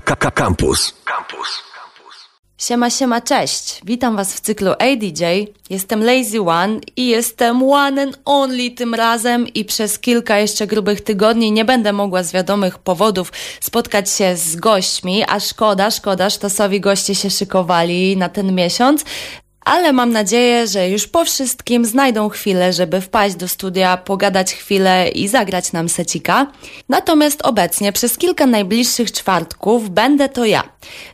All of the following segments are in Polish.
Campus. Campus. Siema, siema, cześć! Witam Was w cyklu ADJ. Jestem Lazy One i jestem one and only tym razem i przez kilka jeszcze grubych tygodni nie będę mogła z wiadomych powodów spotkać się z gośćmi, a szkoda, szkoda, sztosowi goście się szykowali na ten miesiąc ale mam nadzieję, że już po wszystkim znajdą chwilę, żeby wpaść do studia, pogadać chwilę i zagrać nam secika. Natomiast obecnie przez kilka najbliższych czwartków będę to ja.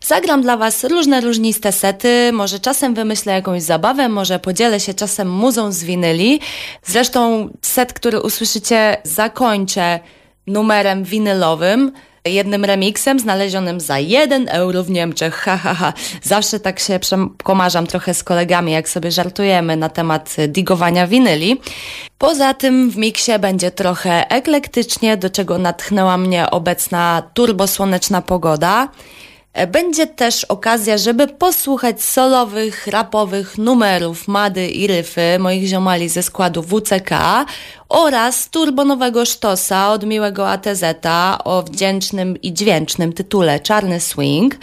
Zagram dla Was różne różniste sety, może czasem wymyślę jakąś zabawę, może podzielę się czasem muzą z winyli. Zresztą set, który usłyszycie zakończę numerem winylowym jednym remixem znalezionym za 1 euro w Niemczech. Ha, ha, ha. Zawsze tak się komarzam trochę z kolegami, jak sobie żartujemy na temat digowania winyli. Poza tym w miksie będzie trochę eklektycznie, do czego natchnęła mnie obecna turbosłoneczna pogoda. Będzie też okazja, żeby posłuchać solowych, rapowych numerów Mady i Ryfy, moich ziomali ze składu WCK oraz turbonowego sztosa od miłego ATZ o wdzięcznym i dźwięcznym tytule Czarny Swing.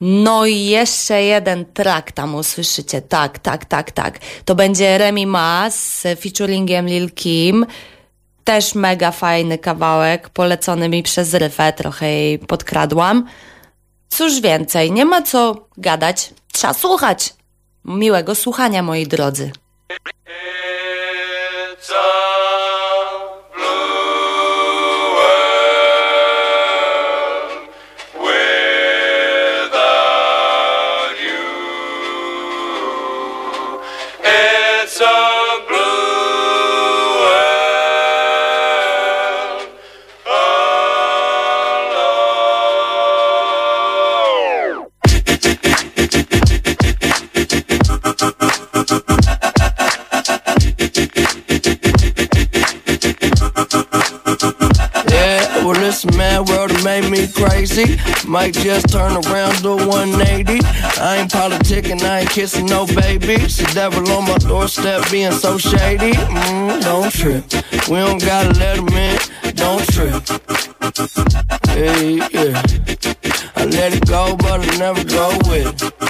No i jeszcze jeden track tam usłyszycie. Tak, tak, tak, tak. To będzie Remy Ma z featuringiem Lil Kim. Też mega fajny kawałek, polecony mi przez Ryfę, trochę jej podkradłam. Cóż więcej, nie ma co gadać, trzeba słuchać. Miłego słuchania, moi drodzy. Crazy. Might just turn around to 180. I ain't politicking, I ain't kissing no baby. The devil on my doorstep being so shady. Mm, don't trip. We don't gotta let him in. Don't trip. Hey, yeah. I let it go, but I never go with it.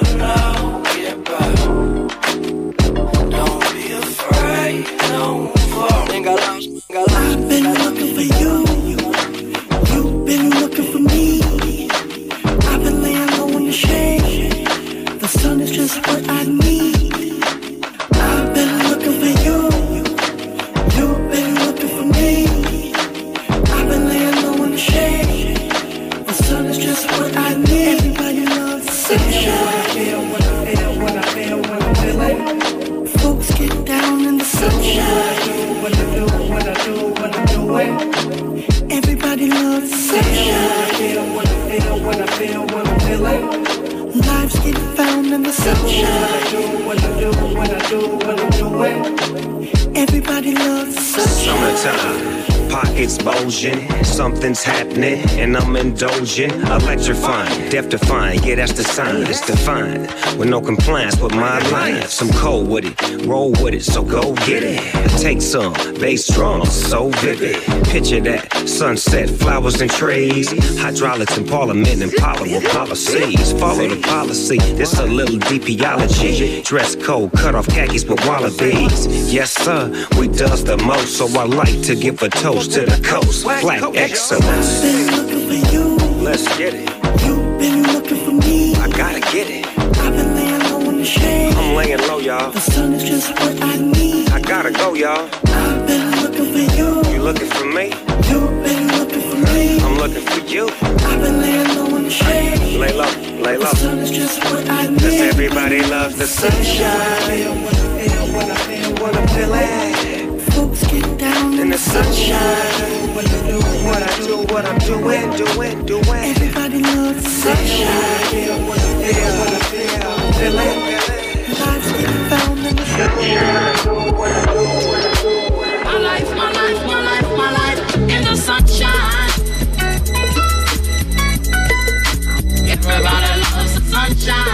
I need. Something's happening, and I'm indulging. Electrifying, death defying, yeah, that's the sign. It's defined, with no compliance with my alliance. I'm cold with it, roll with it, so go get it. Take some, bass drum, so vivid. Picture that, sunset, flowers and trees, hydraulics in parliament, and with policies. Follow the policy, this a little DPology. Dress code, cut off khakis with wallabies. Yes, sir, we does the most, so I like to give a toast to the coast. Black excellence. Been looking for you. Let's get it. You've been looking for me. I gotta get it. I've been laying low in the shade. I'm laying low, y'all. The sun is just what I need. I gotta go, y'all. I've been looking for you. You looking for me? You've been looking for me. I'm looking for you. I've been laying low in the shade. Lay low, lay low. The sun is just what I need. Cause everybody loves the sunshine. Feel, when I feel, when I feel get down in the sunshine. What I do, what I do, what I'm doing, doing, doing. Everybody loves sunshine. What I feel, what I feel, found in the sunshine. My life, my life, my life, my life in the sunshine. Everybody loves the sunshine.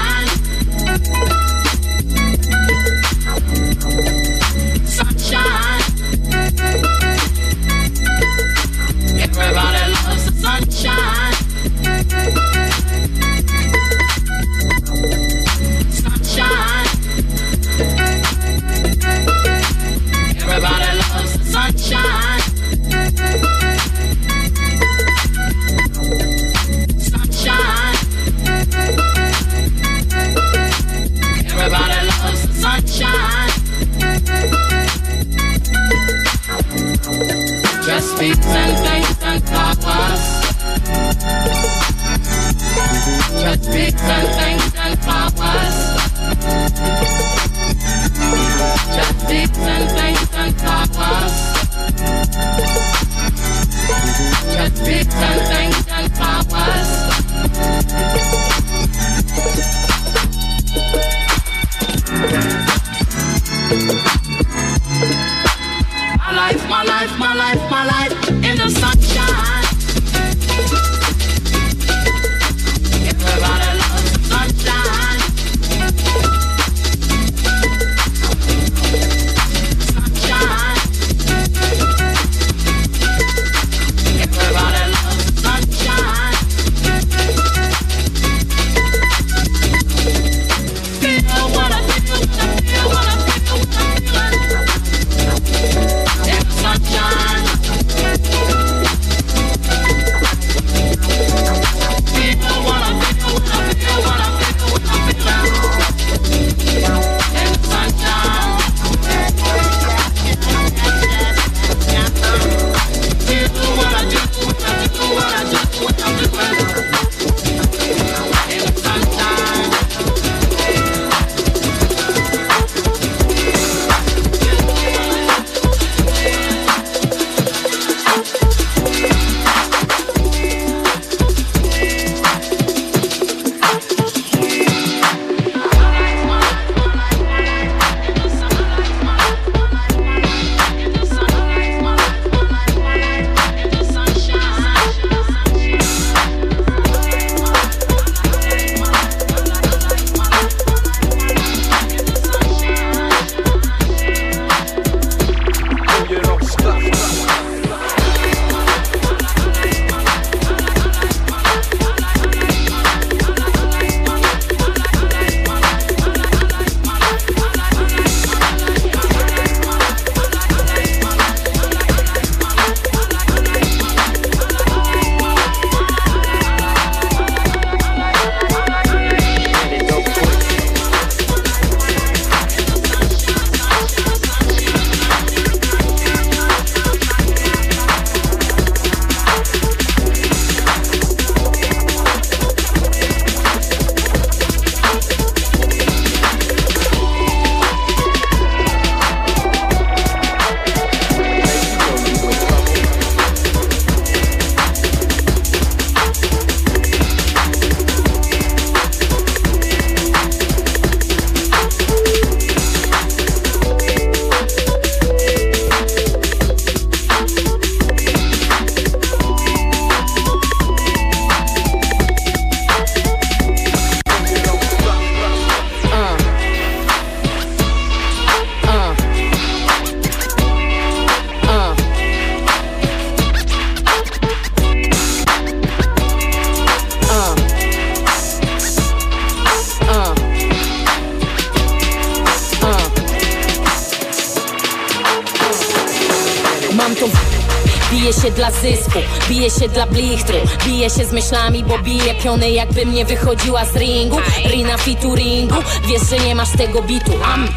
Dla zysku, bije się dla blichtru Bije się z myślami, bo bije piony jakbym nie wychodziła z ringu. Rina featuringu, wiesz, że nie masz tego bitu. Am.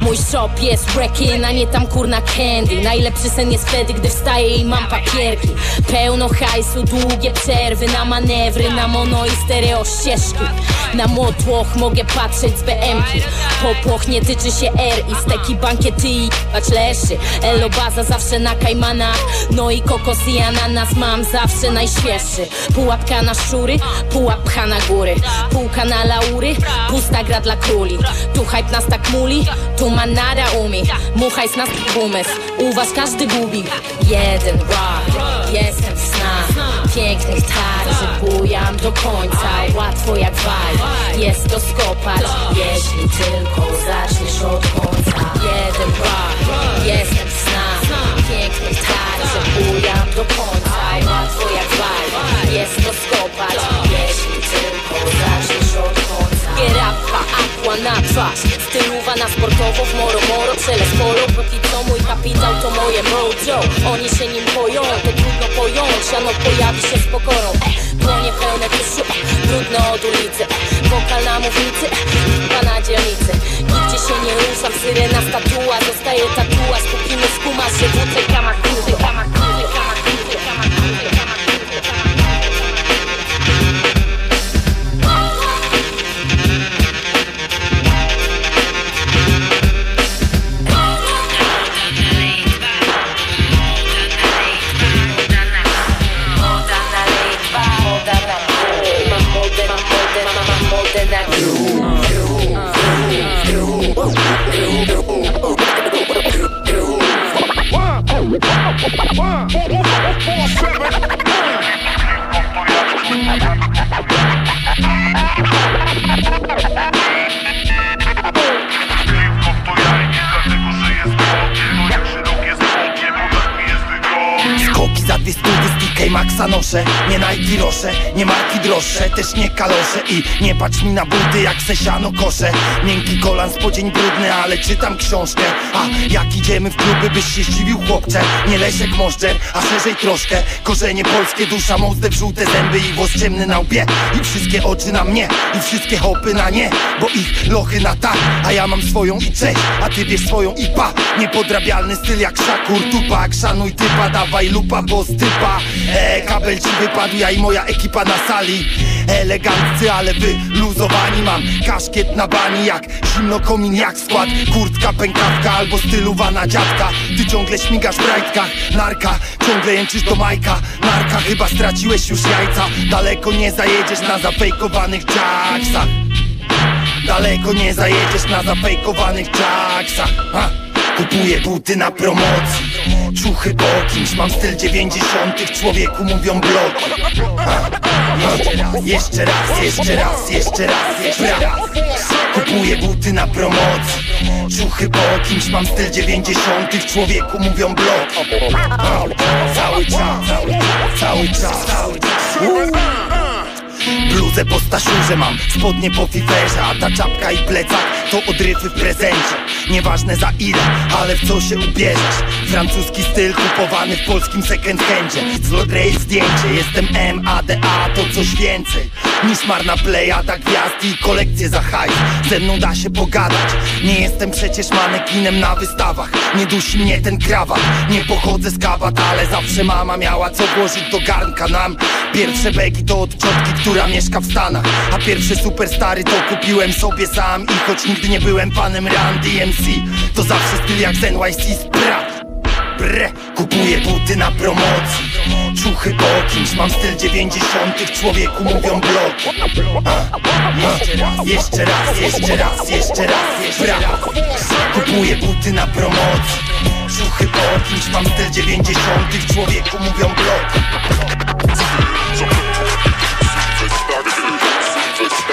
Mój shop jest wrecking, a nie tam kurna candy. Najlepszy sen jest wtedy, gdy wstaję i mam papierki. Pełno hajsu, długie przerwy na manewry Na mono i stereo ścieżki Na motłoch mogę patrzeć z BM-ki Popłoch nie tyczy się R i steki bankiety i bać leszy. Elo baza zawsze na kajmanach. No i kokos i ananas mam zawsze najświeższy. Pułapka na szczury, pułap pcha na góry. Półka na laury, pusta gra dla króli. Tu hype nas tak muli, tu manara umi Muchajs nas umysł, u was każdy gubi. Jeden rock, jestem w snach. Pięknych tar, że bujam do końca. Łatwo jak wal, jest to skopać. Jeśli tylko zaczniesz od końca. Jeden rock, jestem w snach. Pięknych tar, że bujam do końca. Łatwo jak wal, jest to skopać. Jeśli tylko zaczniesz od końca. Gierappa, aqua na twarz. Stylowa na sportowo w moro moro Przelez polo, póki co mój kapitał to moje mojo. Oni się nim boją, to trudno pojąć. Siano pojawi się z pokorą. Dłonie pełne tuszu, brudne od ulicy. Wokal na mównicy, chyba na dzielnicy. Nigdzie się nie ruszam, syrena statua. Zostaje tatuaż, kupimy skumasz się kamakury, kamakury, say. Noszę Nie marki droższe Też nie kalosze i nie patrz mi na buty jak se siano kosze Miękki kolan, spodzień brudny, ale czytam książkę. A jak idziemy w kluby byś się zdziwił chłopcze. Nie Leszek Możdżer, a szerzej troszkę. Korzenie polskie, dusza mozdę w żółte zęby I włos ciemny na łbie. I wszystkie oczy na mnie I wszystkie hopy na nie Bo ich lochy na tak. A ja mam swoją i cześć A ty wiesz swoją i pa. Niepodrabialny styl jak Szakur Tupak. Szanuj typa, dawaj lupa, bo stypa e, Kabel ci wypadł, ja i moja ekipa na sali. Eleganccy, ale wyluzowani. Mam kaszkiet na bani jak zimno komin jak skład. Kurtka, pękawka albo stylowa na dziadka. Ty ciągle śmigasz w rajtkach. Narka, ciągle jęczysz do Majka. Narka, chyba straciłeś już jajca. Daleko nie zajedziesz na zafejkowanych jacksach Daleko nie zajedziesz na zafejkowanych jacksach ha. Kupuję buty na promocji Czuchy po kimś, mam styl dziewięćdziesiątych Człowieku mówią bloki. Jeszcze raz, jeszcze raz, jeszcze raz, jeszcze raz Kupuję buty na promocji Czuchy po kimś, mam styl dziewięćdziesiątych Człowieku mówią bloki. Cały czas, cały czas, cały czas. Bluzę po staszurze mam, spodnie po fiferze A ta czapka i plecak to odryfy w prezencie. Nieważne za ile, ale w co się ubierzesz. Francuski styl kupowany w polskim second handzie. Z Lodrej zdjęcie, jestem MADA to coś więcej. Niż marna plejada gwiazd i kolekcje za hajs. Ze mną da się pogadać Nie jestem przecież manekinem na wystawach. Nie dusi mnie ten krawat Nie pochodzę z kabat, ale zawsze mama miała co włożyć do garnka nam. Pierwsze begi to od ciotki, która mieszka w Stanach. A pierwsze superstary to kupiłem sobie sam. I choć nigdy nie byłem panem Run DMC To zawsze styl jak z NYC Sprat Bre, kupuję buty na promocji. Czuchy po kimś, mam styl dziewięćdziesiątych. Człowieku mówią bloki. A, a, Jeszcze raz, jeszcze raz, jeszcze raz, jeszcze raz. Kupuję buty na promocji. Czuchy po kimś, mam styl dziewięćdziesiątych. Człowieku mówią bloki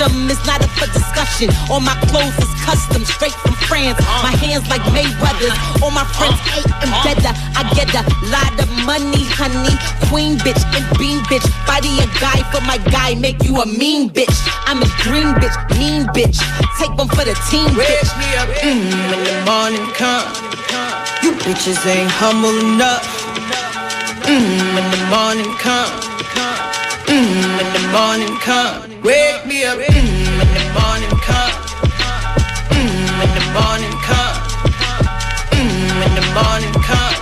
It's not up for discussion. All my clothes is custom, straight from France. My hands like Mayweather's. All my friends ate and better. I get a lot of money, honey. Queen bitch and bean bitch. Body a guy for my guy, make you a mean bitch. I'm a green bitch, mean bitch. Take one for the team, bitch. me up mm, when the morning come. You bitches ain't humble enough. Mm, when the morning come. Mm, when the morning come. Wake me up mm, when the morning come. Mm, when the morning come. Mm, when the morning come.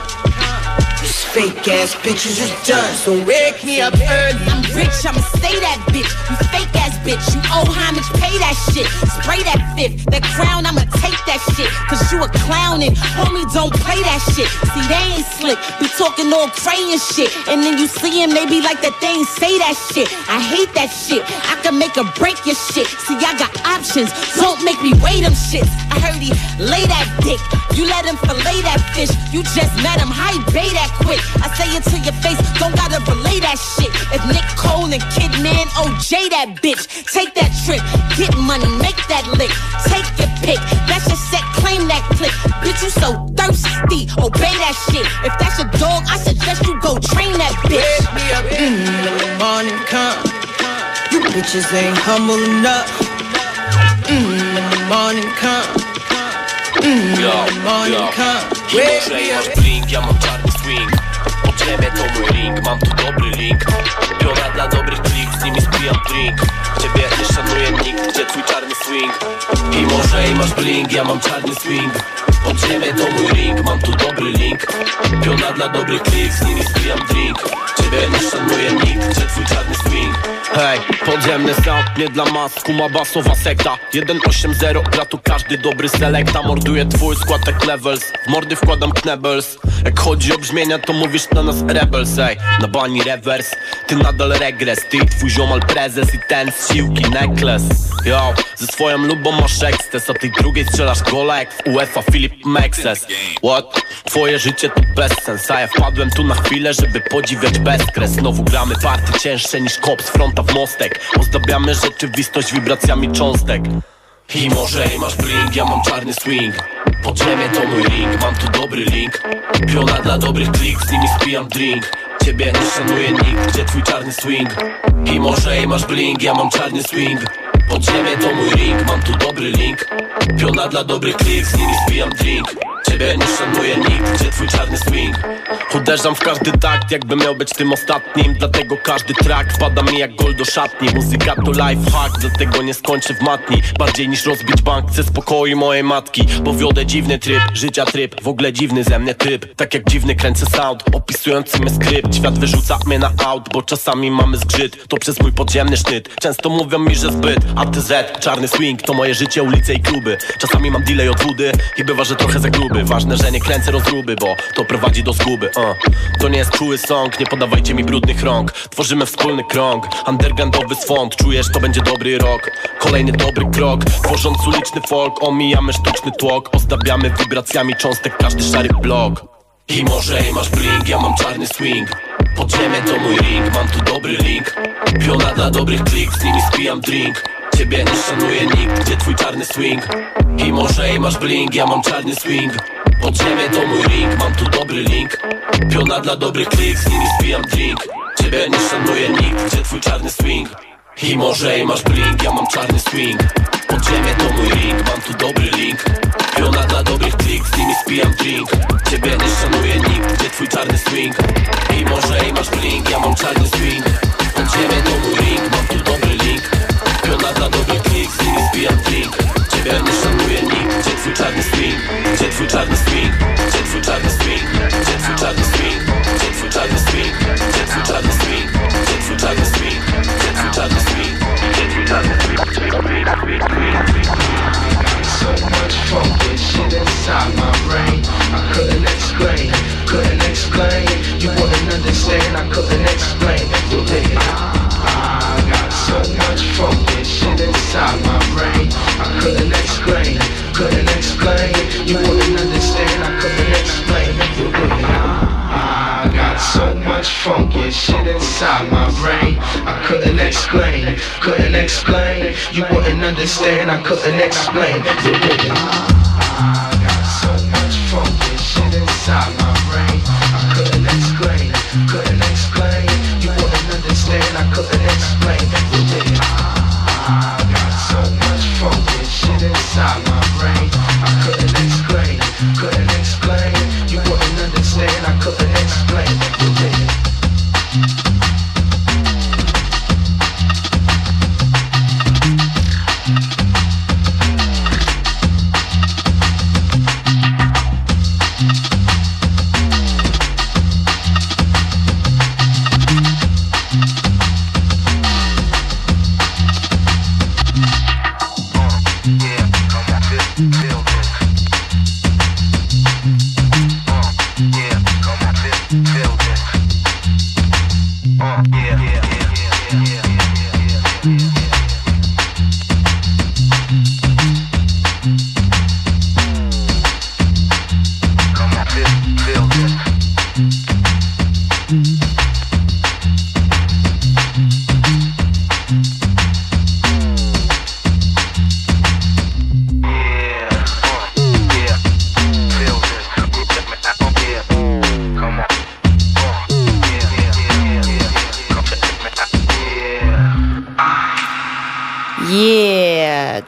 These fake ass bitches is done, so wake me up early. Rich, I'ma stay that bitch. You fake ass bitch, you owe homage, pay that shit. Spray that fifth, that crown, I'ma take that shit. Cause you a clown and homie, don't play that shit. See, they ain't slick, be talking all crayon shit. And then you see him, they be like that they ain't say that shit. I hate that shit, I can make or break your shit. See, I got options, don't make me weigh them shits. I heard he lay that dick, you let him fillet that fish. You just met him, how he bay that quick. I say it to your face, don't gotta relay that shit. If Nick Cole and Kidman OJ that bitch, take that trip, get money, make that lick, take your pick. That's your set, claim that click. Bitch, you so thirsty, obey that shit. If that's your dog, I suggest you go train that bitch. Wake me up when the morning come. You bitches ain't humble enough. Mm, when the morning come. Mm, Yo, when the morning yo. come. Wake me up. Ziemię to mój ring, mam tu dobry link. Piona dla dobrych klik, z nimi spijam drink. Ciebie nie szanuje nikt, gdzie twój czarny swing. I może i masz blink, ja mam czarny swing Pod to mój ring, mam tu dobry link. Piona dla dobrych klik, z nimi spijam drink. Ciebie nie szanuje nikt, gdzie twój czarny swing. Hej, podziemny sound, nie dla masku, ma basowa sekta. 1.8.0, gra tu każdy dobry selekta. Morduje twój skład jak levels, w mordy wkładam knebels Jak chodzi o brzmienia, to mówisz na nas rebels, ej. Na bani rewers, ty nadal regres. Ty twój ziomal prezes i ten z siłki necklace. Yo, ze swoją lubą masz eksces A tej drugiej strzelasz gola jak w UEFA Filip Mexes What? Twoje życie to bezsens A ja wpadłem tu na chwilę, żeby podziwiać bezkres. Znowu gramy party cięższe niż kop z fronta w mostek. Ozdabiamy rzeczywistość wibracjami cząstek. I może i masz blink, ja mam czarny swing. Pod ziemię to mój ring, mam tu dobry link. Piona dla dobrych klik, z nimi spijam drink. Ciebie nie szanuje nikt, gdzie twój czarny swing? I może i masz blink, ja mam czarny swing Pod ziemię to mój ring, mam tu dobry link. Piona dla dobrych klik, z nimi spijam drink Ciebie nie szanuje nikt, gdzie twój czarny swing? Uderzam w każdy takt, jakby miał być tym ostatnim Dlatego każdy track wpada mi jak gol do szatni. Muzyka to life hack, dlatego nie skończę w matni. Bardziej niż rozbić bank, chcę spokoju mojej matki. Bo wiodę dziwny tryb, życia tryb W ogóle dziwny ze mnie typ Tak jak dziwny kręcę sound, opisujący mnie skrypt. Świat wyrzuca mnie na aut, bo czasami mamy zgrzyt. To przez mój podziemny sznyt, często mówią mi, że zbyt ATZ, czarny swing, to moje życie, ulice i kluby. Czasami mam delay od wody i bywa, że trochę za gruby Ważne, że nie kręcę rozruby, bo to prowadzi do zguby uh. To nie jest czuły song, nie podawajcie mi brudnych rąk. Tworzymy wspólny krąg, undergroundowy swąd. Czujesz, to będzie dobry rok, kolejny dobry krok. Tworząc uliczny folk, omijamy sztuczny tłok. Ozdabiamy wibracjami cząstek każdy szary blok. I może i masz blink, ja mam czarny swing. Pod ziemię to mój ring, mam tu dobry link. Piona dla dobrych klik, z nimi spijam drink Ciebie nie szanuje nikt, gdzie twój czarny swing? I może i masz blink, ja mam czarny swing. Pod ziemię to mój ring, mam tu dobry link. Piona dla dobrych klik, z nimi spijam drink. Ciebie nie szanuje nikt, gdzie twój czarny swing? I może i masz blink, ja mam czarny swing. Pod ziemię to mój ring, mam tu dobry link. Piona dla dobrych klik, z nimi spijam drink. Ciebie nie szanuje nikt, gdzie twój czarny swing? I może i masz blink, ja mam czarny swing. Pod ziemię to mój Gdzie twój czarny funky shit inside my brain. I couldn't explain, couldn't explain. You wouldn't understand, I couldn't explain. I got so much funky shit inside my brain. I couldn't explain, couldn't explain. You wouldn't understand, I couldn't explain. I got so much funky shit inside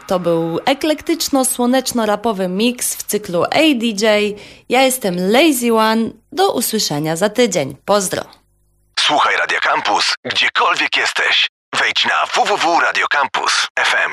To był eklektyczno-słoneczno-rapowy mix w cyklu ADJ. Ja jestem Lazy One. Do usłyszenia za tydzień. Pozdro! Słuchaj Radio Campus, gdziekolwiek jesteś. Wejdź na www.radiocampus.fm.